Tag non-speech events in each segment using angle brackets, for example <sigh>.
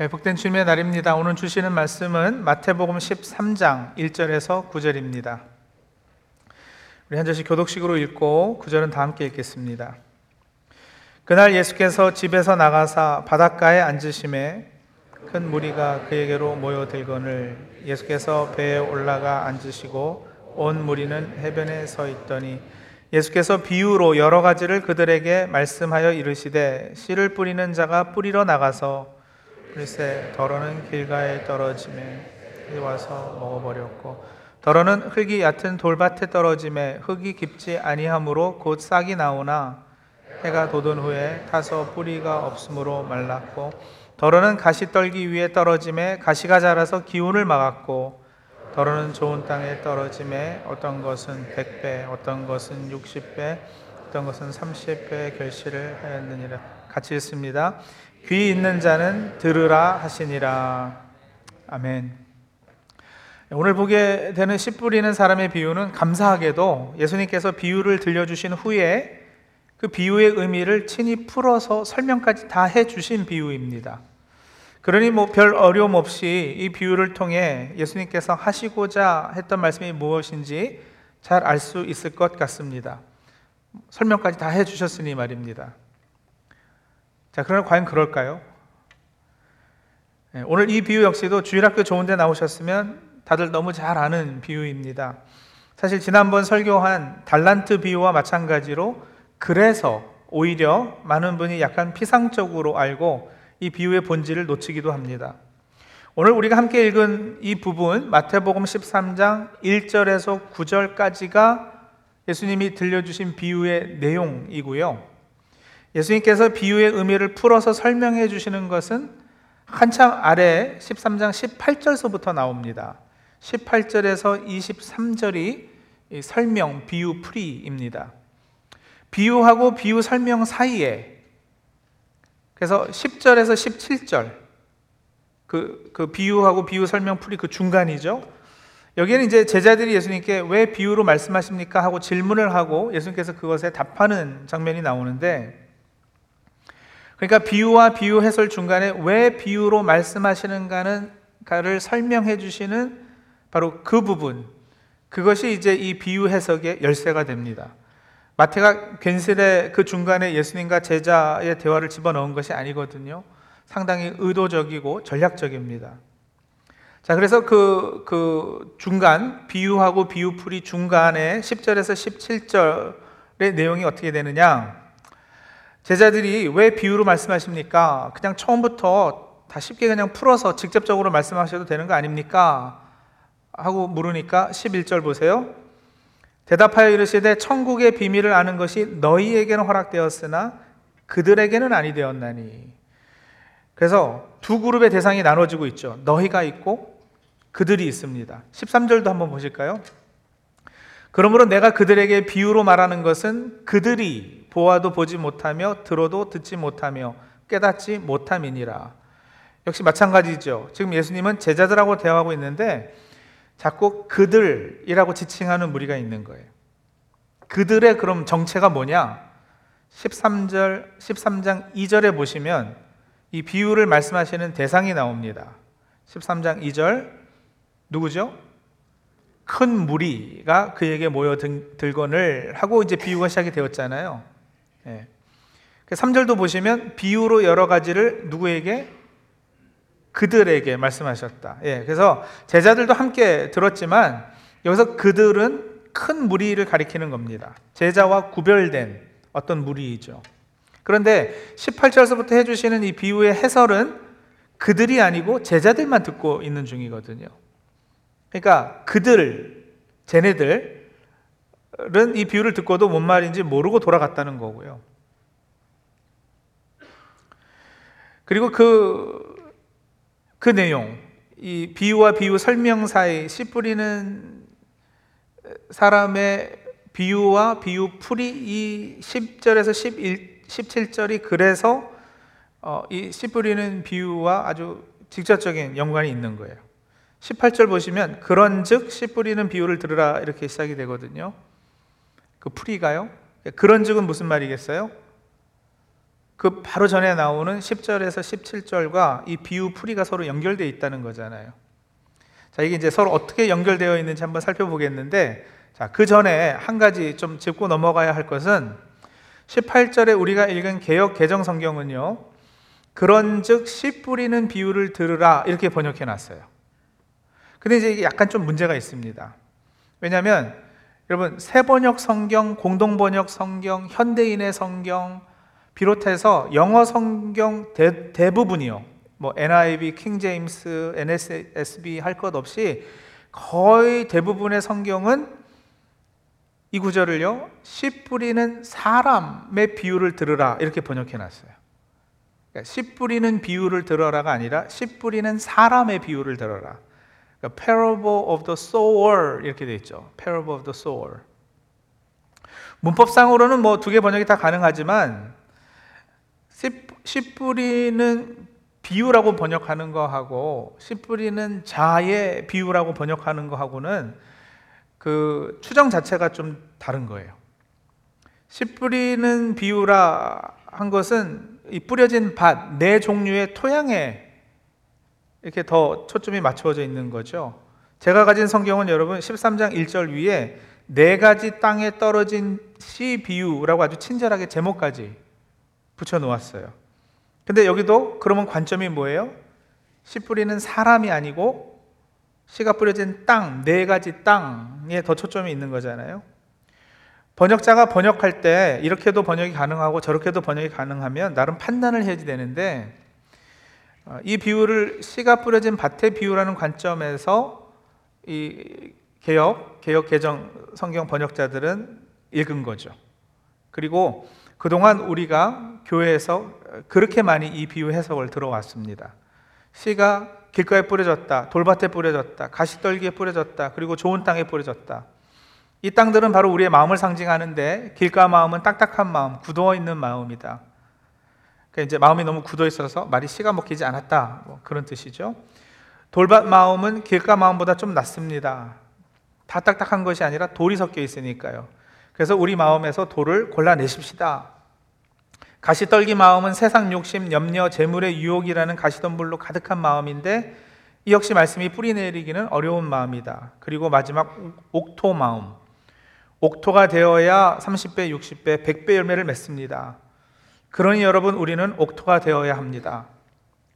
예, 복된 주님의 날입니다. 오늘 주시는 말씀은 마태복음 13장 1절에서 9절입니다. 우리 한 절씩 교독식으로 읽고 9절은 다 함께 읽겠습니다. 그날 예수께서 집에서 나가사 바닷가에 앉으심에 큰 무리가 그에게로 모여들거늘 예수께서 배에 올라가 앉으시고 온 무리는 해변에 서 있더니 예수께서 비유로 여러 가지를 그들에게 말씀하여 이르시되 씨를 뿌리는 자가 뿌리러 나가서 글쎄 더러는 길가에 떨어짐에 와서 먹어버렸고 더러는 흙이 얕은 돌밭에 떨어짐에 흙이 깊지 아니하므로 곧 싹이 나오나 해가 돋은 후에 타서 뿌리가 없으므로 말랐고 더러는 가시 떨기 위에 떨어짐에 가시가 자라서 기운을 막았고 더러는 좋은 땅에 떨어짐에 어떤 것은 100배 어떤 것은 60배 어떤 것은 30배 결실을 하였느니라. 같이 읽습니다 귀 있는 자는 들으라 하시니라. 아멘. 오늘 보게 되는 씨 뿌리는 사람의 비유는 감사하게도 예수님께서 비유를 들려주신 후에 그 비유의 의미를 친히 풀어서 설명까지 다 해주신 비유입니다. 그러니 뭐 별 어려움 없이 이 비유를 통해 예수님께서 하시고자 했던 말씀이 무엇인지 잘 알 수 있을 것 같습니다. 설명까지 다 해주셨으니 말입니다. 자, 그러나 과연 그럴까요? 네, 오늘 이 비유 역시도 주일학교 좋은데 나오셨으면 다들 너무 잘 아는 비유입니다. 사실 지난번 설교한 달란트 비유와 마찬가지로 그래서 오히려 많은 분이 약간 피상적으로 알고 이 비유의 본질을 놓치기도 합니다. 오늘 우리가 함께 읽은 이 부분 마태복음 13장 1절에서 9절까지가 예수님이 들려주신 비유의 내용이고요. 예수님께서 비유의 의미를 풀어서 설명해 주시는 것은 한참 아래 13장 18절서부터 나옵니다. 18절에서 23절이 설명, 비유, 풀이입니다. 비유하고 비유 설명 사이에 그래서 10절에서 17절 그, 그 비유하고 비유 설명 풀이 그 중간이죠. 여기는 이제 제자들이 예수님께 왜 비유로 말씀하십니까? 하고 질문을 하고 예수님께서 그것에 답하는 장면이 나오는데 그러니까 비유와 비유 해설 중간에 왜 비유로 말씀하시는가는 가를 설명해 주시는 바로 그 부분. 그것이 이제 이 비유 해석의 열쇠가 됩니다. 마태가 괜스레 그 중간에 예수님과 제자의 대화를 집어넣은 것이 아니거든요. 상당히 의도적이고 전략적입니다. 자, 그래서 그, 그 중간, 비유하고 비유풀이 중간에 10절에서 17절의 내용이 어떻게 되느냐. 제자들이 왜 비유로 말씀하십니까? 그냥 처음부터 다 쉽게 그냥 풀어서 직접적으로 말씀하셔도 되는 거 아닙니까? 하고 물으니까 11절 보세요. 대답하여 이르시되 천국의 비밀을 아는 것이 너희에게는 허락되었으나 그들에게는 아니 되었나니. 그래서 두 그룹의 대상이 나눠지고 있죠. 너희가 있고 그들이 있습니다. 13절도 한번 보실까요? 그러므로 내가 그들에게 비유로 말하는 것은 그들이 보아도 보지 못하며 들어도 듣지 못하며 깨닫지 못함이니라. 역시 마찬가지죠. 지금 예수님은 제자들하고 대화하고 있는데 자꾸 그들이라고 지칭하는 무리가 있는 거예요. 그들의 그럼 정체가 뭐냐? 13절, 13장 2절에 보시면 이 비유를 말씀하시는 대상이 나옵니다. 13장 2절, 누구죠? 큰 무리가 그에게 모여 들건을 하고 이제 비유가 시작이 되었잖아요. 예. 3절도 그 보시면 비유로 여러 가지를 누구에게 그들에게 말씀하셨다. 예. 그래서 제자들도 함께 들었지만 여기서 그들은 큰 무리를 가리키는 겁니다. 제자와 구별된 어떤 무리이죠. 그런데 18절서부터 해주시는 이 비유의 해설은 그들이 아니고 제자들만 듣고 있는 중이거든요. 그러니까 그들, 쟤네들, 이 비유를 듣고도 뭔 말인지 모르고 돌아갔다는 거고요. 그리고 그, 그 내용, 이 비유와 비유 설명 사이 씨 뿌리는 사람의 비유와 비유 풀이 이 10절에서 11, 17절이 그래서 어, 이씨 뿌리는 비유와 아주 직접적인 연관이 있는 거예요. 18절 보시면 그런즉 씨 뿌리는 비유를 들으라 이렇게 시작이 되거든요. 그 풀이가요? 그런 즉은 무슨 말이겠어요? 그 바로 전에 나오는 10절에서 17절과 이 비유 풀이가 서로 연결되어 있다는 거잖아요. 자, 이게 이제 서로 어떻게 연결되어 있는지 한번 살펴보겠는데, 자, 그 전에 한 가지 좀 짚고 넘어가야 할 것은 18절에 우리가 읽은 개혁 개정 성경은요, 그런즉 씨 뿌리는 비유를 들으라 이렇게 번역해 놨어요. 근데 이제 약간 좀 문제가 있습니다. 왜냐하면 여러분 새 번역 성경, 공동 번역 성경, 현대인의 성경 비롯해서 영어 성경 대, 대부분이요. 뭐 NIV, 킹 제임스, NSB 할 것 없이 거의 대부분의 성경은 이 구절을요. 씨 뿌리는 사람의 비유를 들으라 이렇게 번역해 놨어요. 그러니까 씨 뿌리는 비유를 들어라가 아니라 씨 뿌리는 사람의 비유를 들어라. 그러니까 parable of the sower 이렇게 돼 있죠. parable of the sower. 문법상으로는 뭐 두 개 번역이 다 가능하지만 씨 뿌리는 비유라고 번역하는 거하고 씨 뿌리는 자의 비유라고 번역하는 거하고는 그 추정 자체가 좀 다른 거예요. 씨 뿌리는 비유라 한 것은 이 뿌려진 밭, 네 종류의 토양에 이렇게 더 초점이 맞추어져 있는 거죠. 제가 가진 성경은 여러분 13장 1절 위에 네 가지 땅에 떨어진 씨 비유라고 아주 친절하게 제목까지 붙여 놓았어요. 근데 여기도 그러면 관점이 뭐예요? 씨 뿌리는 사람이 아니고 씨가 뿌려진 땅, 네 가지 땅에 더 초점이 있는 거잖아요. 번역자가 번역할 때 이렇게도 번역이 가능하고 저렇게도 번역이 가능하면 나름 판단을 해야 되는데 어, 이 비유를 씨가 뿌려진 밭의 비유라는 관점에서 이 개혁, 개혁 개정 성경 번역자들은 읽은 거죠. 그리고 그동안 우리가 교회에서 그렇게 많이 이 비유 해석을 들어왔습니다. 씨가 길가에 뿌려졌다, 돌밭에 뿌려졌다, 가시떨기에 뿌려졌다, 그리고 좋은 땅에 뿌려졌다. 이 땅들은 바로 우리의 마음을 상징하는데 길가 마음은 딱딱한 마음, 굳어 있는 마음이다. 그러니까 이제 마음이 너무 굳어 있어서 말이 씨가 먹히지 않았다. 뭐 그런 뜻이죠. 돌밭 마음은 길가 마음보다 좀 낫습니다. 다 딱딱한 것이 아니라 돌이 섞여 있으니까요. 그래서 우리 마음에서 돌을 골라내십시다. 가시떨기 마음은 세상 욕심, 염려, 재물의 유혹이라는 가시덤불로 가득한 마음인데 이 역시 말씀이 뿌리 내리기는 어려운 마음이다. 그리고 마지막 옥토 마음. 옥토가 되어야 30배, 60배, 100배 열매를 맺습니다. 그러니 여러분 우리는 옥토가 되어야 합니다.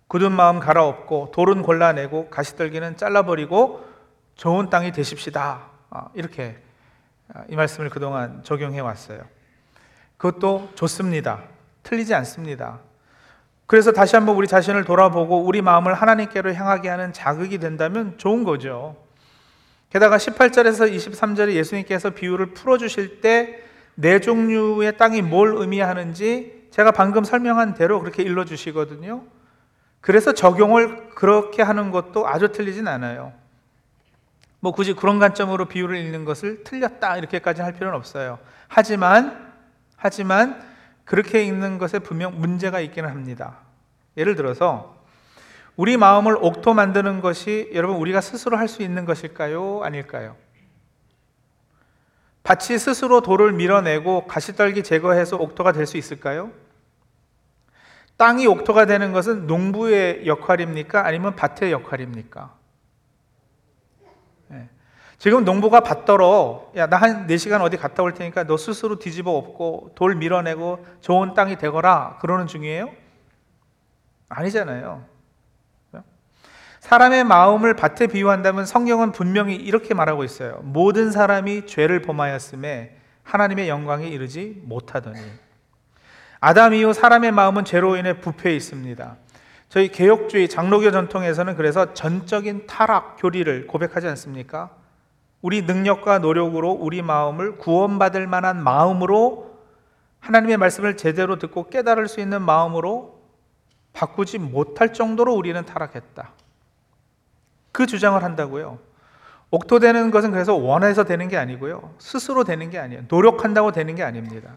굳은 마음 갈아엎고 돌은 골라내고 가시떨기는 잘라버리고 좋은 땅이 되십시다. 아, 이렇게 아, 이 말씀을 그동안 적용해 왔어요. 그것도 좋습니다. 틀리지 않습니다. 그래서 다시 한번 우리 자신을 돌아보고 우리 마음을 하나님께로 향하게 하는 자극이 된다면 좋은 거죠. 게다가 18절에서 23절에 예수님께서 비유를 풀어주실 때 네 종류의 땅이 뭘 의미하는지 제가 방금 설명한 대로 그렇게 일러주시거든요. 그래서 적용을 그렇게 하는 것도 아주 틀리진 않아요. 뭐 굳이 그런 관점으로 비유를 읽는 것을 틀렸다 이렇게까지 할 필요는 없어요. 하지만 하지만 그렇게 읽는 것에 분명 문제가 있기는 합니다. 예를 들어서 우리 마음을 옥토 만드는 것이 여러분 우리가 스스로 할 수 있는 것일까요? 아닐까요? 밭이 스스로 돌을 밀어내고 가시떨기 제거해서 옥토가 될 수 있을까요? 땅이 옥토가 되는 것은 농부의 역할입니까? 아니면 밭의 역할입니까? 네. 지금 농부가 밭더러 야 나 한 4시간 어디 갔다 올 테니까 너 스스로 뒤집어 엎고 돌 밀어내고 좋은 땅이 되거라 그러는 중이에요? 아니잖아요. 사람의 마음을 밭에 비유한다면 성경은 분명히 이렇게 말하고 있어요. 모든 사람이 죄를 범하였음에 하나님의 영광에 이르지 못하더니 아담 이후 사람의 마음은 죄로 인해 부패해 있습니다. 저희 개혁주의 장로교 전통에서는 그래서 전적인 타락 교리를 고백하지 않습니까? 우리 능력과 노력으로 우리 마음을 구원받을 만한 마음으로 하나님의 말씀을 제대로 듣고 깨달을 수 있는 마음으로 바꾸지 못할 정도로 우리는 타락했다. 그 주장을 한다고요. 옥토되는 것은 그래서 원해서 되는 게 아니고요. 스스로 되는 게 아니에요. 노력한다고 되는 게 아닙니다.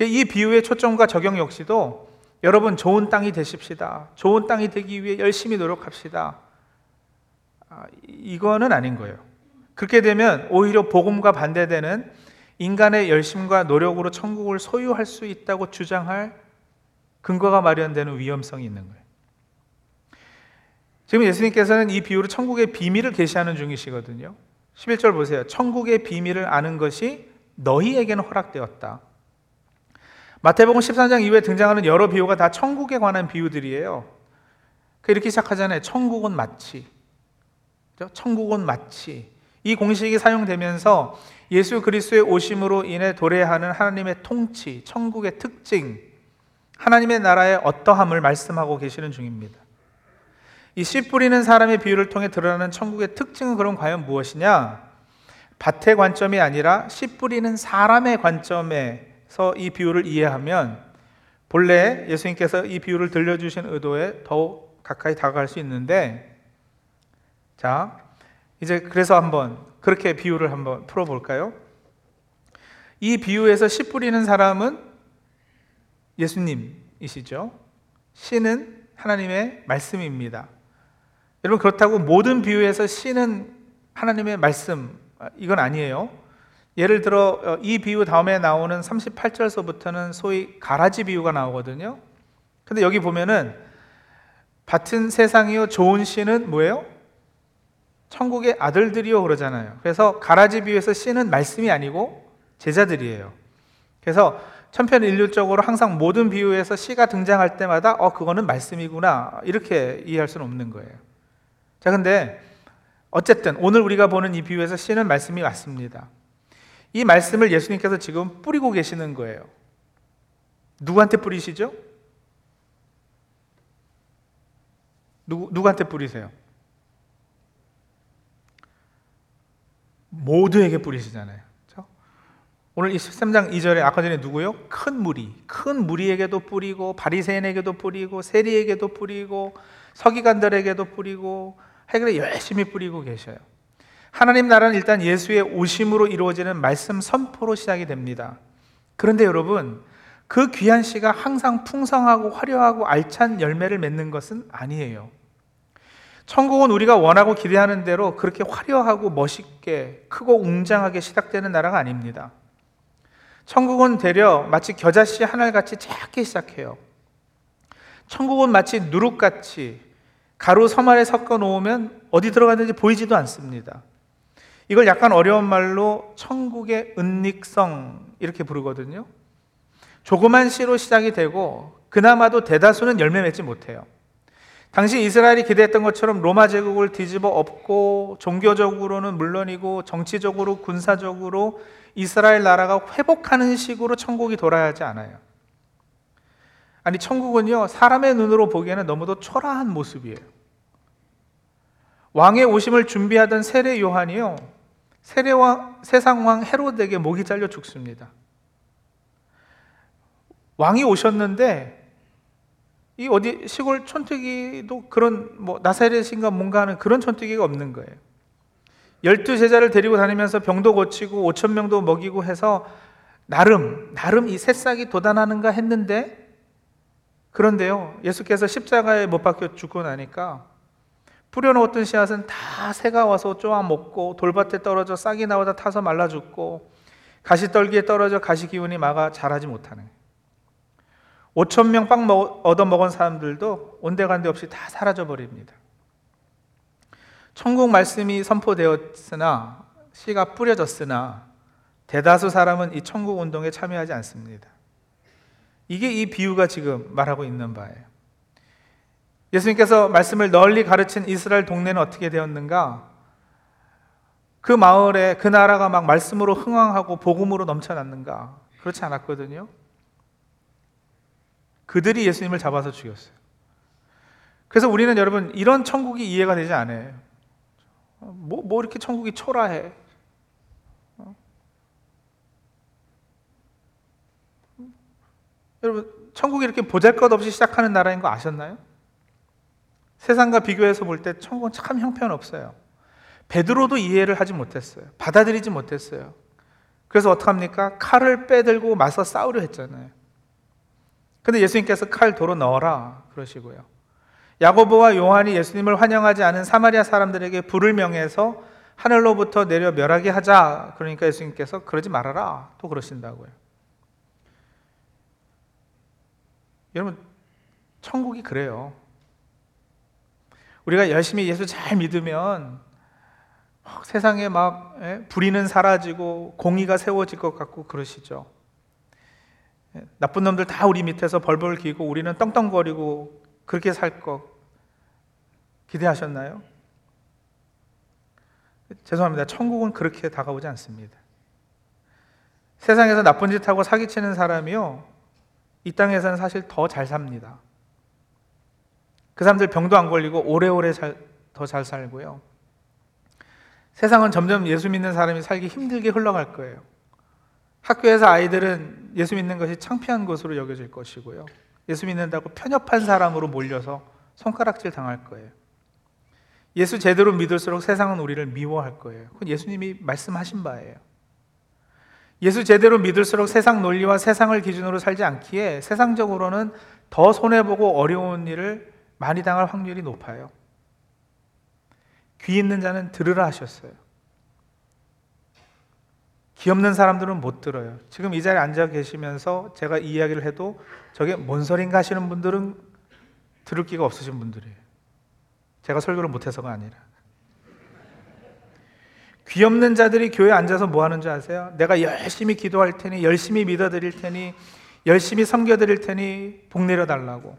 이 비유의 초점과 적용 역시도 여러분 좋은 땅이 되십시다. 좋은 땅이 되기 위해 열심히 노력합시다. 아, 이거는 아닌 거예요. 그렇게 되면 오히려 복음과 반대되는 인간의 열심과 노력으로 천국을 소유할 수 있다고 주장할 근거가 마련되는 위험성이 있는 거예요. 지금 예수님께서는 이 비유로 천국의 비밀을 계시하는 중이시거든요. 11절 보세요. 천국의 비밀을 아는 것이 너희에게는 허락되었다. 마태복음 13장 이후에 등장하는 여러 비유가 다 천국에 관한 비유들이에요. 그 이렇게 시작하잖아요. 천국은 마치. 천국은 마치. 이 공식이 사용되면서 예수 그리스도의 오심으로 인해 도래하는 하나님의 통치, 천국의 특징, 하나님의 나라의 어떠함을 말씀하고 계시는 중입니다. 이 씨 뿌리는 사람의 비유를 통해 드러나는 천국의 특징은 그럼 과연 무엇이냐? 밭의 관점이 아니라 씨 뿌리는 사람의 관점에서 이 비유를 이해하면 본래 예수님께서 이 비유를 들려주신 의도에 더욱 가까이 다가갈 수 있는데 자, 이제 그래서 한번 그렇게 비유를 한번 풀어볼까요? 이 비유에서 씨 뿌리는 사람은 예수님이시죠. 씨는 하나님의 말씀입니다. 여러분 그렇다고 모든 비유에서 씨는 하나님의 말씀 이건 아니에요. 예를 들어 어, 이 비유 다음에 나오는 38절서부터는 소위 가라지 비유가 나오거든요. 근데 여기 보면은 밭은 세상이요 좋은 씨는 뭐예요? 천국의 아들들이요 그러잖아요. 그래서 가라지 비유에서 씨는 말씀이 아니고 제자들이에요. 그래서 천편일률적으로 항상 모든 비유에서 씨가 등장할 때마다 어 그거는 말씀이구나 이렇게 이해할 수는 없는 거예요. 자, 근데 어쨌든 오늘 우리가 보는 이 비유에서 씨는 말씀이 맞습니다. 이 말씀을 예수님께서 지금 뿌리고 계시는 거예요. 누구한테 뿌리시죠? 누구, 누구한테 뿌리세요? 모두에게 뿌리시잖아요. 그렇죠? 오늘 이 13장 2절에 아까 전에 누구요? 큰 무리. 큰 무리에게도 뿌리고 바리새인에게도 뿌리고 세리에게도 뿌리고 서기관들에게도 뿌리고 해결에 열심히 뿌리고 계셔요. 하나님 나라는 일단 예수의 오심으로 이루어지는 말씀 선포로 시작이 됩니다. 그런데 여러분, 그 귀한 씨가 항상 풍성하고 화려하고 알찬 열매를 맺는 것은 아니에요. 천국은 우리가 원하고 기대하는 대로 그렇게 화려하고 멋있게 크고 웅장하게 시작되는 나라가 아닙니다. 천국은 되려 마치 겨자씨 하늘같이 작게 시작해요. 천국은 마치 누룩같이 가루 섬알에 섞어 놓으면 어디 들어갔는지 보이지도 않습니다. 이걸 약간 어려운 말로 천국의 은닉성 이렇게 부르거든요. 조그만 씨로 시작이 되고 그나마도 대다수는 열매 맺지 못해요. 당시 이스라엘이 기대했던 것처럼 로마 제국을 뒤집어 엎고 종교적으로는 물론이고 정치적으로 군사적으로 이스라엘 나라가 회복하는 식으로 천국이 돌아야지 않아요. 아니 천국은요 사람의 눈으로 보기에는 너무도 초라한 모습이에요. 왕의 오심을 준비하던 세례 요한이요. 세례왕, 세상왕 헤로드에게 목이 잘려 죽습니다. 왕이 오셨는데 이 어디 시골 촌뜨기도 그런 뭐 나사렛인가 뭔가 하는 그런 촌뜨기가 없는 거예요. 열두 제자를 데리고 다니면서 병도 고치고 오천 명도 먹이고 해서 나름 나름 이 새싹이 돋아나는가 했는데 그런데요 예수께서 십자가에 못 박혀 죽고 나니까 뿌려놓았던 씨앗은 다 새가 와서 쪼아 먹고 돌밭에 떨어져 싹이 나오다 타서 말라 죽고 가시떨기에 떨어져 가시 기운이 막아 자라지 못하는 5천 명 빵 얻어 먹은 사람들도 온데간데 없이 다 사라져 버립니다. 천국 말씀이 선포되었으나 씨가 뿌려졌으나 대다수 사람은 이 천국 운동에 참여하지 않습니다. 이게 이 비유가 지금 말하고 있는 바예요. 예수님께서 말씀을 널리 가르친 이스라엘 동네는 어떻게 되었는가? 그 마을에 그 나라가 막 말씀으로 흥왕하고 복음으로 넘쳐났는가? 그렇지 않았거든요. 그들이 예수님을 잡아서 죽였어요. 그래서 우리는 여러분 이런 천국이 이해가 되지 않아요. 뭐, 뭐 이렇게 천국이 초라해? 여러분 천국이 이렇게 보잘 것 없이 시작하는 나라인 거 아셨나요? 세상과 비교해서 볼 때 천국은 참 형편없어요. 베드로도 이해를 하지 못했어요. 받아들이지 못했어요. 그래서 어떡합니까? 칼을 빼들고 맞서 싸우려 했잖아요. 근데 예수님께서 칼 도로 넣어라 그러시고요. 야고보와 요한이 예수님을 환영하지 않은 사마리아 사람들에게 불을 명해서 하늘로부터 내려 멸하게 하자. 그러니까 예수님께서 그러지 말아라. 또 그러신다고요. 여러분 천국이 그래요. 우리가 열심히 예수 잘 믿으면 세상에 막 예, 불의는 사라지고 공의가 세워질 것 같고 그러시죠. 예, 나쁜 놈들 다 우리 밑에서 벌벌 기고 우리는 떵떵거리고 그렇게 살 것 기대하셨나요? 죄송합니다. 천국은 그렇게 다가오지 않습니다. 세상에서 나쁜 짓 하고 사기치는 사람이요. 이 땅에서는 사실 더 잘 삽니다. 그 사람들 병도 안 걸리고 오래오래 더 잘 살고요. 세상은 점점 예수 믿는 사람이 살기 힘들게 흘러갈 거예요. 학교에서 아이들은 예수 믿는 것이 창피한 것으로 여겨질 것이고요. 예수 믿는다고 편협한 사람으로 몰려서 손가락질 당할 거예요. 예수 제대로 믿을수록 세상은 우리를 미워할 거예요. 그건 예수님이 말씀하신 바예요. 예수 제대로 믿을수록 세상 논리와 세상을 기준으로 살지 않기에 세상적으로는 더 손해보고 어려운 일을 많이 당할 확률이 높아요. 귀 있는 자는 들으라 하셨어요. 귀 없는 사람들은 못 들어요. 지금 이 자리에 앉아 계시면서 제가 이야기를 해도 저게 뭔 소린가 하시는 분들은 들을 기가 없으신 분들이에요. 제가 설교를 못해서가 아니라. 귀 없는 자들이 교회에 앉아서 뭐 하는 줄 아세요? 내가 열심히 기도할 테니, 열심히 믿어 드릴 테니, 열심히 섬겨 드릴 테니 복 내려 달라고.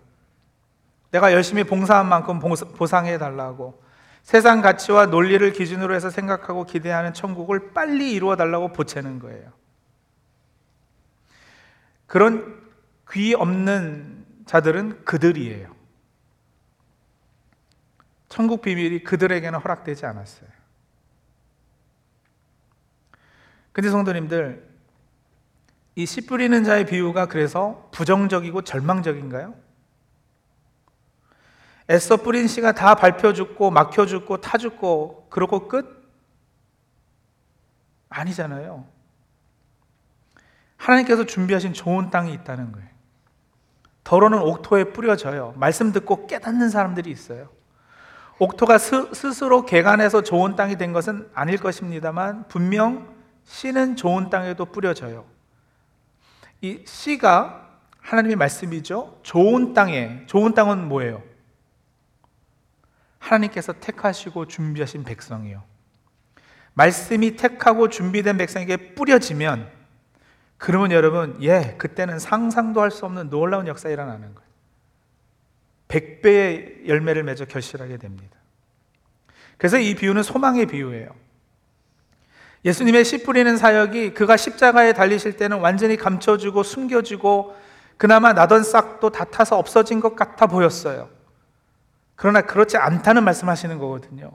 내가 열심히 봉사한 만큼 보상해 달라고 세상 가치와 논리를 기준으로 해서 생각하고 기대하는 천국을 빨리 이루어 달라고 보채는 거예요. 그런 귀 없는 자들은 그들이에요. 천국 비밀이 그들에게는 허락되지 않았어요. 근데 성도님들, 이 씨 뿌리는 자의 비유가 그래서 부정적이고 절망적인가요? 애써 뿌린 씨가 다 밟혀 죽고 막혀 죽고 타 죽고 그러고 끝? 아니잖아요. 하나님께서 준비하신 좋은 땅이 있다는 거예요. 더러는 옥토에 뿌려져요. 말씀 듣고 깨닫는 사람들이 있어요. 옥토가 스, 스로 개간해서 좋은 땅이 된 것은 아닐 것입니다만 분명 씨는 좋은 땅에도 뿌려져요. 이 씨가 하나님의 말씀이죠. 좋은 땅에 좋은 땅은 뭐예요? 하나님께서 택하시고 준비하신 백성이요. 말씀이 택하고 준비된 백성에게 뿌려지면 그러면 여러분, 예, 그때는 상상도 할 수 없는 놀라운 역사 일어나는 거예요. 백배의 열매를 맺어 결실하게 됩니다. 그래서 이 비유는 소망의 비유예요. 예수님의 씨 뿌리는 사역이 그가 십자가에 달리실 때는 완전히 감춰주고 숨겨주고 그나마 나던 싹도 다 타서 없어진 것 같아 보였어요. 그러나 그렇지 않다는 말씀하시는 거거든요.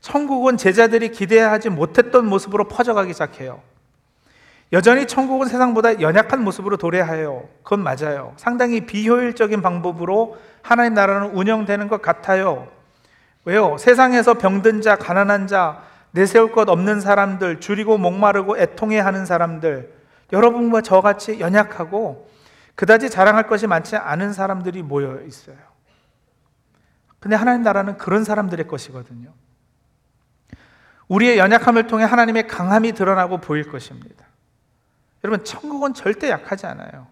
천국은 제자들이 기대하지 못했던 모습으로 퍼져가기 시작해요. 여전히 천국은 세상보다 연약한 모습으로 도래하여 그건 맞아요. 상당히 비효율적인 방법으로 하나님 나라는 운영되는 것 같아요. 왜요? 세상에서 병든 자, 가난한 자, 내세울 것 없는 사람들, 줄이고 목마르고 애통해 하는 사람들, 여러분과 저같이 연약하고 그다지 자랑할 것이 많지 않은 사람들이 모여 있어요. 근데 하나님 나라는 그런 사람들의 것이거든요. 우리의 연약함을 통해 하나님의 강함이 드러나고 보일 것입니다. 여러분, 천국은 절대 약하지 않아요.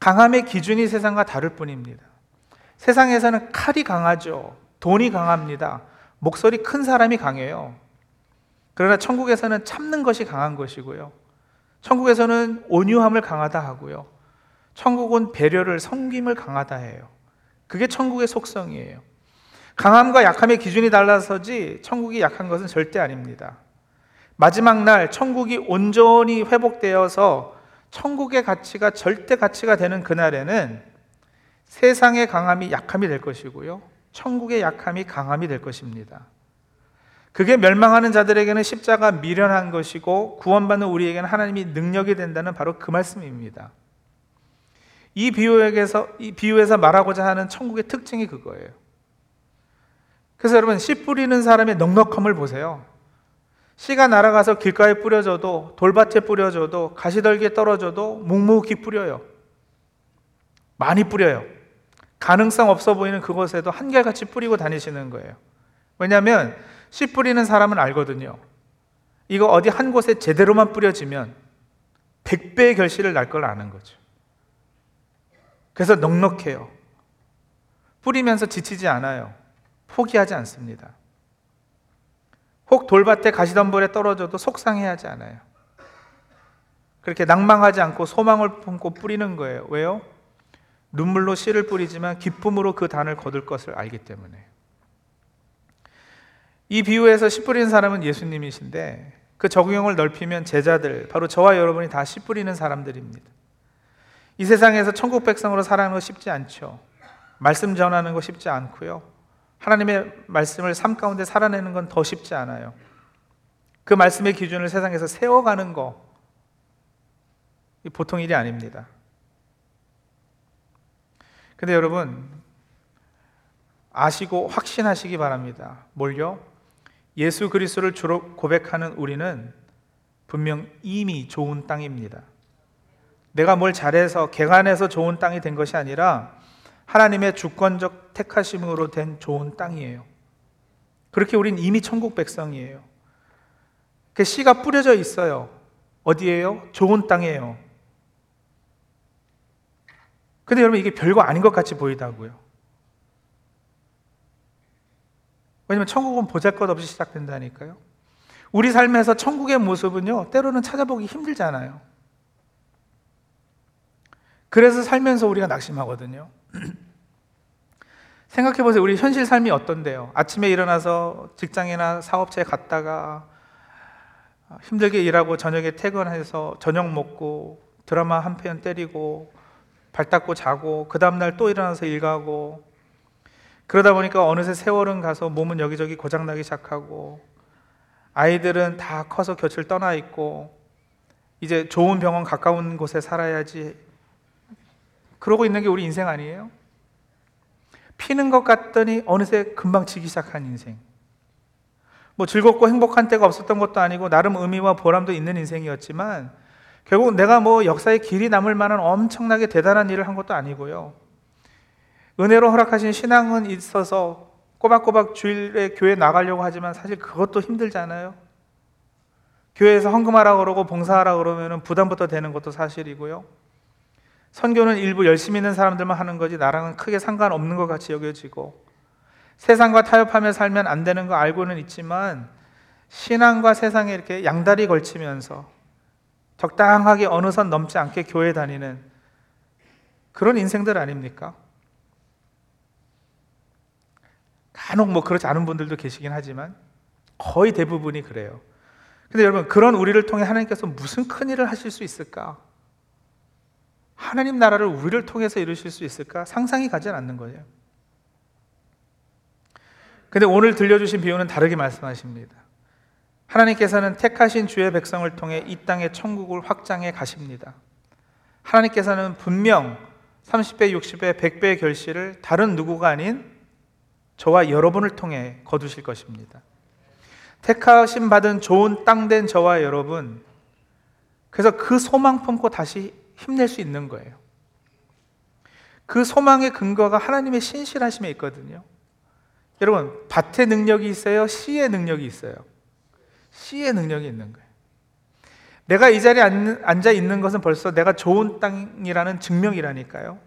강함의 기준이 세상과 다를 뿐입니다. 세상에서는 칼이 강하죠. 돈이 강합니다. 목소리 큰 사람이 강해요. 그러나 천국에서는 참는 것이 강한 것이고요. 천국에서는 온유함을 강하다 하고요. 천국은 배려를 섬김을 강하다 해요. 그게 천국의 속성이에요. 강함과 약함의 기준이 달라서지 천국이 약한 것은 절대 아닙니다. 마지막 날 천국이 온전히 회복되어서 천국의 가치가 절대 가치가 되는 그날에는 세상의 강함이 약함이 될 것이고요. 천국의 약함이 강함이 될 것입니다. 그게 멸망하는 자들에게는 십자가 미련한 것이고 구원받는 우리에게는 하나님이 능력이 된다는 바로 그 말씀입니다. 이 비유에서 이 비유에서 말하고자 하는 천국의 특징이 그거예요. 그래서 여러분 씨 뿌리는 사람의 넉넉함을 보세요. 씨가 날아가서 길가에 뿌려져도 돌밭에 뿌려져도 가시떨기에 떨어져도 묵묵히 뿌려요. 많이 뿌려요. 가능성 없어 보이는 그곳에도 한결같이 뿌리고 다니시는 거예요. 왜냐하면 씨 뿌리는 사람은 알거든요. 이거 어디 한 곳에 제대로만 뿌려지면 100배의 결실을 날 걸 아는 거죠. 그래서 넉넉해요. 뿌리면서 지치지 않아요. 포기하지 않습니다. 혹 돌밭에 가시덤불에 떨어져도 속상해하지 않아요. 그렇게 낭망하지 않고 소망을 품고 뿌리는 거예요. 왜요? 눈물로 씨를 뿌리지만 기쁨으로 그 단을 거둘 것을 알기 때문에. 이 비유에서 씨 뿌리는 사람은 예수님이신데 그 적용을 넓히면 제자들, 바로 저와 여러분이 다 씨 뿌리는 사람들입니다. 이 세상에서 천국 백성으로 살아가는 거 쉽지 않죠. 말씀 전하는 거 쉽지 않고요. 하나님의 말씀을 삶 가운데 살아내는 건 더 쉽지 않아요. 그 말씀의 기준을 세상에서 세워가는 거 보통 일이 아닙니다. 근데 여러분 아시고 확신하시기 바랍니다. 뭘요? 예수 그리스도를 주로 고백하는 우리는 분명 이미 좋은 땅입니다. 내가 뭘 잘해서 개간해서 좋은 땅이 된 것이 아니라 하나님의 주권적 택하심으로 된 좋은 땅이에요. 그렇게 우린 이미 천국 백성이에요. 그 씨가 뿌려져 있어요. 어디에요? 좋은 땅이에요. 근데 여러분 이게 별거 아닌 것 같이 보이다고요. 왜냐면 천국은 보잘것없이 시작된다니까요. 우리 삶에서 천국의 모습은요, 때로는 찾아보기 힘들잖아요. 그래서 살면서 우리가 낙심하거든요. <clears throat> 생각해 보세요. 우리 현실 삶이 어떤데요? 아침에 일어나서 직장이나 사업체에 갔다가 힘들게 일하고 저녁에 퇴근해서 저녁 먹고 드라마 한 편 때리고 발 닦고 자고 그 다음날 또 일어나서 일 가고 그러다 보니까 어느새 세월은 가서 몸은 여기저기 고장나기 시작하고 아이들은 다 커서 곁을 떠나 있고 이제 좋은 병원 가까운 곳에 살아야지 그러고 있는 게 우리 인생 아니에요? 피는 것 같더니 어느새 금방 지기 시작한 인생. 뭐 즐겁고 행복한 때가 없었던 것도 아니고 나름 의미와 보람도 있는 인생이었지만 결국 내가 뭐 역사의 길이 남을 만한 엄청나게 대단한 일을 한 것도 아니고요. 은혜로 허락하신 신앙은 있어서 꼬박꼬박 주일에 교회 나가려고 하지만 사실 그것도 힘들잖아요. 교회에서 헌금하라 그러고 봉사하라 그러면 부담부터 되는 것도 사실이고요. 선교는 일부 열심히 있는 사람들만 하는 거지 나랑은 크게 상관없는 것 같이 여겨지고 세상과 타협하며 살면 안 되는 거 알고는 있지만 신앙과 세상에 이렇게 양다리 걸치면서 적당하게 어느 선 넘지 않게 교회 다니는 그런 인생들 아닙니까? 간혹 뭐 그렇지 않은 분들도 계시긴 하지만 거의 대부분이 그래요. 근데 여러분 그런 우리를 통해 하나님께서 무슨 큰 일을 하실 수 있을까? 하나님 나라를 우리를 통해서 이루실 수 있을까? 상상이 가지 않는 거예요. 근데 오늘 들려주신 비유는 다르게 말씀하십니다. 하나님께서는 택하신 주의 백성을 통해 이 땅의 천국을 확장해 가십니다. 하나님께서는 분명 30배, 60배, 100배의 결실을 다른 누구가 아닌 저와 여러분을 통해 거두실 것입니다. 택하심 받은 좋은 땅 된 저와 여러분, 그래서 그 소망 품고 다시 힘낼 수 있는 거예요. 그 소망의 근거가 하나님의 신실하심에 있거든요. 여러분, 밭의 능력이 있어요? 씨의 능력이 있어요? 씨의 능력이 있는 거예요. 내가 이 자리에 앉아 있는 것은 벌써 내가 좋은 땅이라는 증명이라니까요.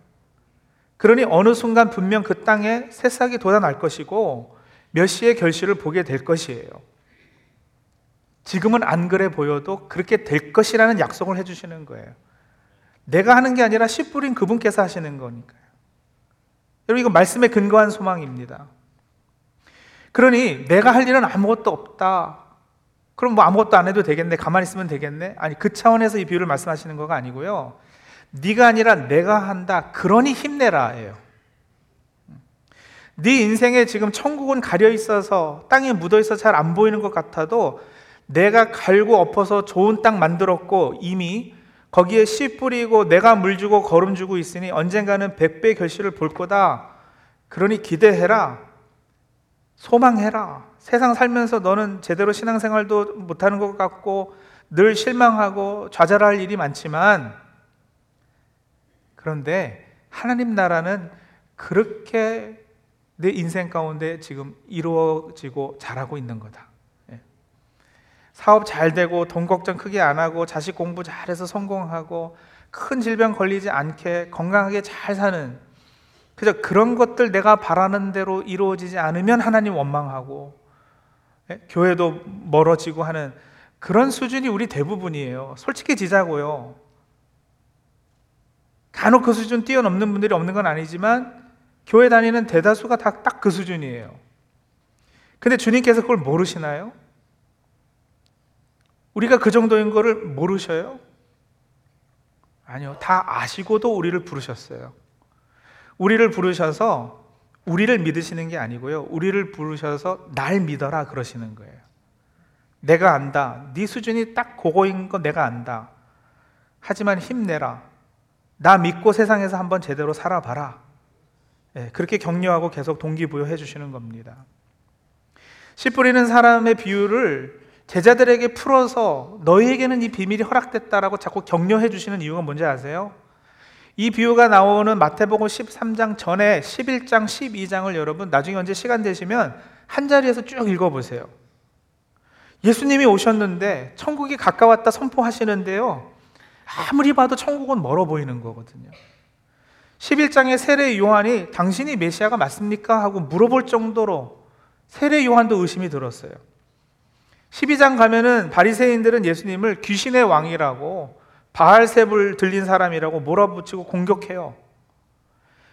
그러니 어느 순간 분명 그 땅에 새싹이 돋아날 것이고 몇 시의 결실을 보게 될 것이에요. 지금은 안 그래 보여도 그렇게 될 것이라는 약속을 해주시는 거예요. 내가 하는 게 아니라 씨 뿌린 그분께서 하시는 거니까요. 여러분, 이거 말씀에 근거한 소망입니다. 그러니 내가 할 일은 아무것도 없다. 그럼 뭐 아무것도 안 해도 되겠네. 가만히 있으면 되겠네. 아니, 그 차원에서 이 비유를 말씀하시는 거가 아니고요. 네가 아니라 내가 한다. 그러니 힘내라예요. 네 인생에 지금 천국은 가려 있어서 땅에 묻어 있어 잘 안 보이는 것 같아도 내가 갈고 엎어서 좋은 땅 만들었고 이미 거기에 씨 뿌리고 내가 물 주고 거름 주고 있으니 언젠가는 백배 결실을 볼 거다. 그러니 기대해라. 소망해라. 세상 살면서 너는 제대로 신앙생활도 못하는 것 같고 늘 실망하고 좌절할 일이 많지만 그런데 하나님 나라는 그렇게 내 인생 가운데 지금 이루어지고 잘하고 있는 거다. 사업 잘 되고 돈 걱정 크게 안 하고 자식 공부 잘해서 성공하고 큰 질병 걸리지 않게 건강하게 잘 사는 그저 그런 것들 내가 바라는 대로 이루어지지 않으면 하나님 원망하고 예? 교회도 멀어지고 하는 그런 수준이 우리 대부분이에요. 솔직히 지자고요. 간혹 그 수준 뛰어넘는 분들이 없는 건 아니지만 교회 다니는 대다수가 다 딱 그 수준이에요. 근데 주님께서 그걸 모르시나요? 우리가 그 정도인 거를 모르셔요? 아니요. 다 아시고도 우리를 부르셨어요. 우리를 부르셔서 우리를 믿으시는 게 아니고요. 우리를 부르셔서 날 믿어라 그러시는 거예요. 내가 안다. 네 수준이 딱 그거인 거 내가 안다. 하지만 힘내라. 나 믿고 세상에서 한번 제대로 살아봐라. 네, 그렇게 격려하고 계속 동기부여해 주시는 겁니다. 씨 뿌리는 사람의 비유를 제자들에게 풀어서 너희에게는 이 비밀이 허락됐다라고 자꾸 격려해 주시는 이유가 뭔지 아세요? 이 비유가 나오는 마태복음 13장 전에 11장, 12장을 여러분 나중에 언제 시간 되시면 한 자리에서 쭉 읽어 보세요. 예수님이 오셨는데 천국이 가까웠다 선포하시는데요. 아무리 봐도 천국은 멀어 보이는 거거든요. 11장의 세례 요한이 당신이 메시아가 맞습니까? 하고 물어볼 정도로 세례 요한도 의심이 들었어요. 12장 가면은 바리새인들은 예수님을 귀신의 왕이라고 바알셉을 들린 사람이라고 몰아붙이고 공격해요.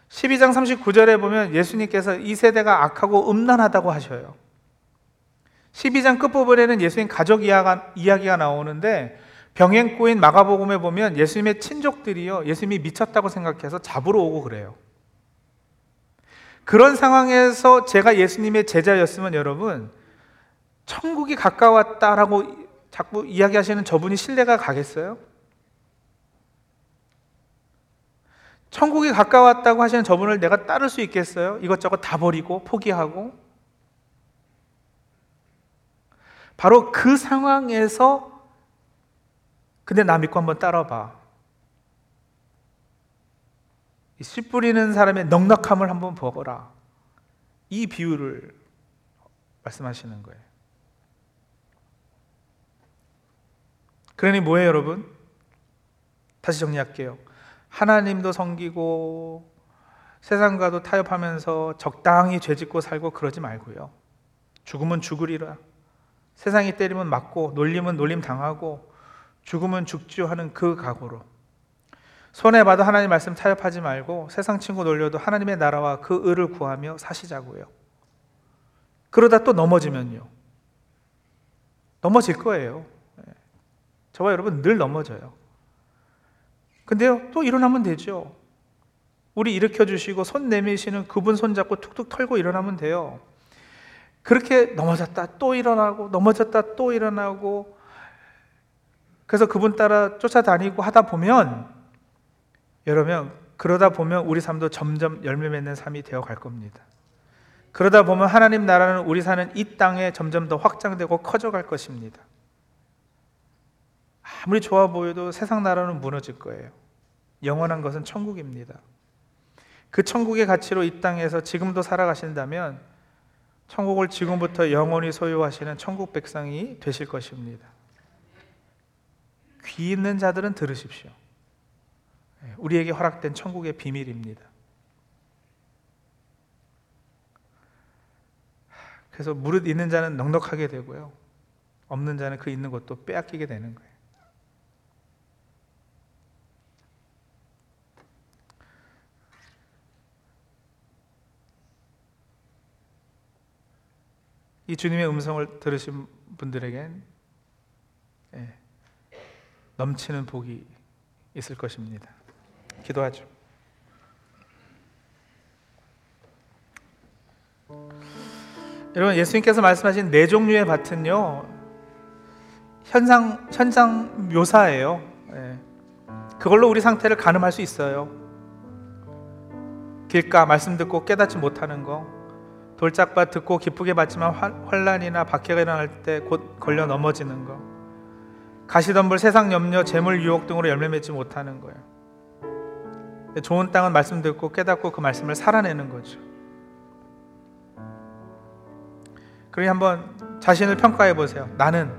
12장 39절에 보면 예수님께서 이 세대가 악하고 음란하다고 하셔요. 12장 끝부분에는 예수님 가족 이야기가 나오는데 병행꾼인 마가복음에 보면 예수님의 친족들이요. 예수님이 미쳤다고 생각해서 잡으러 오고 그래요. 그런 상황에서 제가 예수님의 제자였으면 여러분 천국이 가까웠다라고 자꾸 이야기하시는 저분이 신뢰가 가겠어요? 천국이 가까웠다고 하시는 저분을 내가 따를 수 있겠어요? 이것저것 다 버리고 포기하고 바로 그 상황에서 근데 나 믿고 한번 따라봐. 씨 뿌리는 사람의 넉넉함을 한번 보거라. 이 비유를 말씀하시는 거예요. 그러니 뭐예요, 여러분? 다시 정리할게요. 하나님도 섬기고 세상과도 타협하면서 적당히 죄 짓고 살고 그러지 말고요. 죽으면 죽으리라. 세상이 때리면 맞고 놀림은 놀림 당하고 죽으면 죽지요 하는 그 각오로 손해 받아 하나님 말씀 타협하지 말고 세상 친구 놀려도 하나님의 나라와 그 의를 구하며 사시자고요. 그러다 또 넘어지면요. 넘어질 거예요. 예. 저와 여러분 늘 넘어져요. 근데요, 또 일어나면 되죠. 우리 일으켜 주시고 손 내미시는 그분 손 잡고 툭툭 털고 일어나면 돼요. 그렇게 넘어졌다 또 일어나고 넘어졌다 또 일어나고 그래서 그분 따라 쫓아다니고 하다 보면 여러분 그러다 보면 우리 삶도 점점 열매 맺는 삶이 되어 갈 겁니다. 그러다 보면 하나님 나라는 우리 사는 이 땅에 점점 더 확장되고 커져 갈 것입니다. 아무리 좋아 보여도 세상 나라는 무너질 거예요. 영원한 것은 천국입니다. 그 천국의 가치로 이 땅에서 지금도 살아가신다면 천국을 지금부터 영원히 소유하시는 천국 백성이 되실 것입니다. 귀 있는 자들은 들으십시오. 예, 우리에게 허락된 천국의 비밀입니다. 그래서 무릇 있는 자는 넉넉하게 되고요. 없는 자는 그 있는 것도 빼앗기게 되는 거예요. 이 주님의 음성을 들으신 분들에겐 예, 넘치는 복이 있을 것입니다. 기도하죠. 여러분 예수님께서 말씀하신 네 종류의 밭은요 현상 현상 묘사예요. 예. 그걸로 우리 상태를 가늠할 수 있어요. 길가 말씀 듣고 깨닫지 못하는 거, 돌짝밭 듣고 기쁘게 받지만 환란이나 박해가 일어날 때 곧 걸려 넘어지는 거, 가시덤불 세상 염려, 재물 유혹 등으로 열매 맺지 못하는 거예요. 좋은 땅은 말씀 듣고 깨닫고 그 말씀을 살아내는 거죠. 그러니 한번 자신을 평가해 보세요. 나는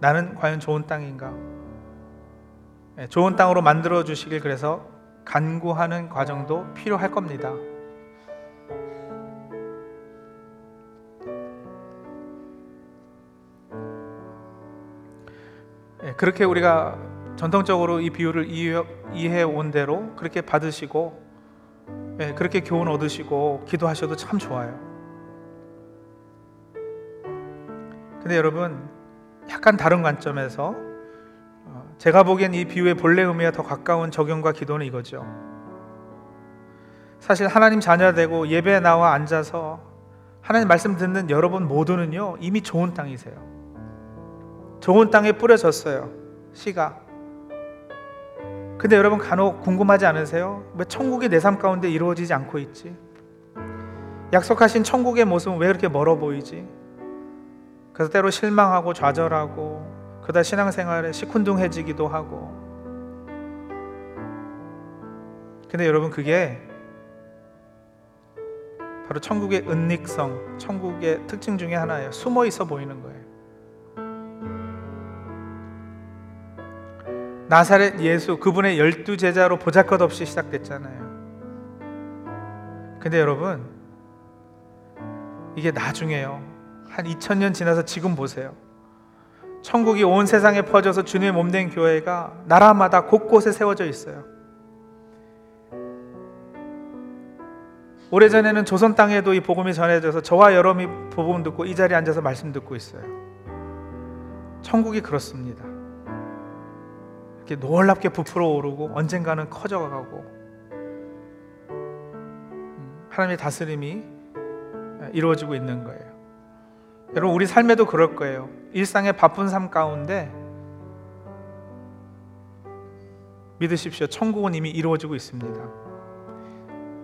나는 과연 좋은 땅인가? 네, 좋은 땅으로 만들어 주시길 그래서 간구하는 과정도 필요할 겁니다. 그렇게 우리가 전통적으로 이 비유를 이해해 온 대로 그렇게 받으시고 예, 그렇게 교훈 얻으시고 기도하셔도 참 좋아요. 근데 여러분 약간 다른 관점에서 어, 제가 보기엔 이 비유의 본래 의미와 더 가까운 적용과 기도는 이거죠. 사실 하나님 자녀 되고 예배에 나와 앉아서 하나님 말씀 듣는 여러분 모두는요 이미 좋은 땅이세요. 좋은 땅에 뿌려졌어요. 씨가. 근데 여러분 간혹 궁금하지 않으세요? 왜 천국이 내 삶 가운데 이루어지지 않고 있지? 약속하신 천국의 모습은 왜 그렇게 멀어 보이지? 그래서 때로 실망하고 좌절하고 그다 신앙생활에 시큰둥해지기도 하고 근데 여러분 그게 바로 천국의 은닉성, 천국의 특징 중에 하나예요. 숨어 있어 보이는 거예요. 나사렛 예수 그분의 열두 제자로 보잘것없이 시작됐잖아요. 근데 여러분 이게 나중에요. 한 2000년 지나서 지금 보세요. 천국이 온 세상에 퍼져서 주님의 몸된 교회가 나라마다 곳곳에 세워져 있어요. 오래전에는 조선 땅에도 이 복음이 전해져서 저와 여러분이 복음 듣고 이 자리에 앉아서 말씀 듣고 있어요. 천국이 그렇습니다. 이렇게 놀랍게 부풀어 오르고 언젠가는 커져가고 음, 하나님의 다스림이 이루어지고 있는 거예요. 여러분 우리 삶에도 그럴 거예요. 일상의 바쁜 삶 가운데 믿으십시오. 천국은 이미 이루어지고 있습니다.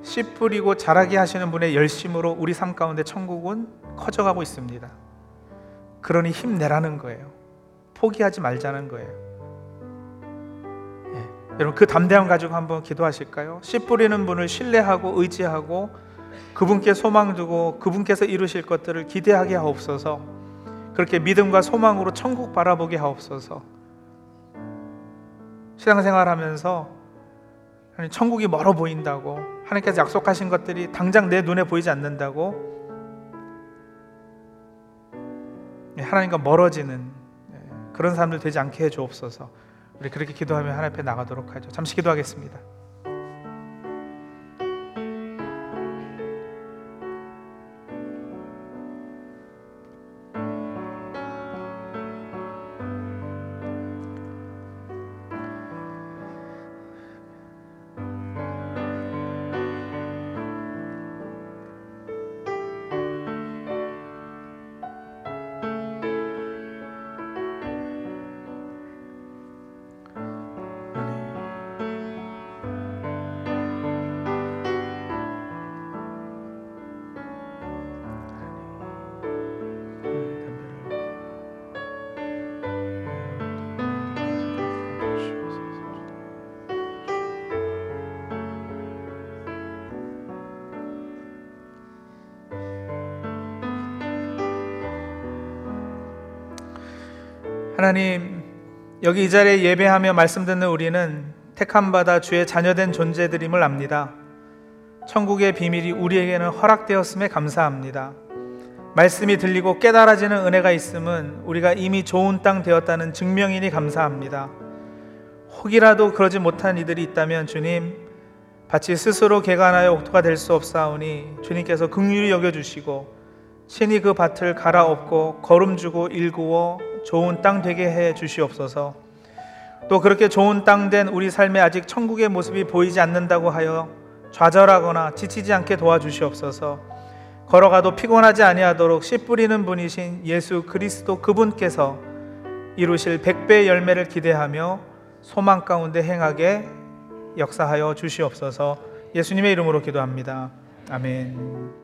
씨 뿌리고 자라게 하시는 분의 열심으로 우리 삶 가운데 천국은 커져가고 있습니다. 그러니 힘내라는 거예요. 포기하지 말자는 거예요. 예. 여러분 그 담대함 가지고 한번 기도하실까요? 씨 뿌리는 분을 신뢰하고 의지하고 그분께 소망 두고 그분께서 이루실 것들을 기대하게 하옵소서. 그렇게 믿음과 소망으로 천국 바라보게 하옵소서. 신앙생활하면서 천국이 멀어 보인다고 하나님께서 약속하신 것들이 당장 내 눈에 보이지 않는다고 하나님과 멀어지는 그런 사람들 되지 않게 해 주옵소서. 우리 그렇게 기도하며 하나님 앞에 나가도록 하죠. 잠시 기도하겠습니다. 하나님 여기 이 자리에 예배하며 말씀 듣는 우리는 택함 받아 주의 자녀된 존재들임을 압니다. 천국의 비밀이 우리에게는 허락되었음에 감사합니다. 말씀이 들리고 깨달아지는 은혜가 있음은 우리가 이미 좋은 땅 되었다는 증명이니 감사합니다. 혹이라도 그러지 못한 이들이 있다면 주님 같이 스스로 개간하여 옥토가 될 수 없사오니 주님께서 긍휼히 여겨 주시고 친히 그 밭을 갈아엎고 거름 주고 일구어 좋은 땅 되게 해 주시옵소서. 또 그렇게 좋은 땅 된 우리 삶에 아직 천국의 모습이 보이지 않는다고 하여 좌절하거나 지치지 않게 도와주시옵소서. 걸어가도 피곤하지 아니하도록 씨 뿌리는 분이신 예수 그리스도 그분께서 이루실 백배 열매를 기대하며 소망 가운데 행하게 역사하여 주시옵소서. 예수님의 이름으로 기도합니다. 아멘.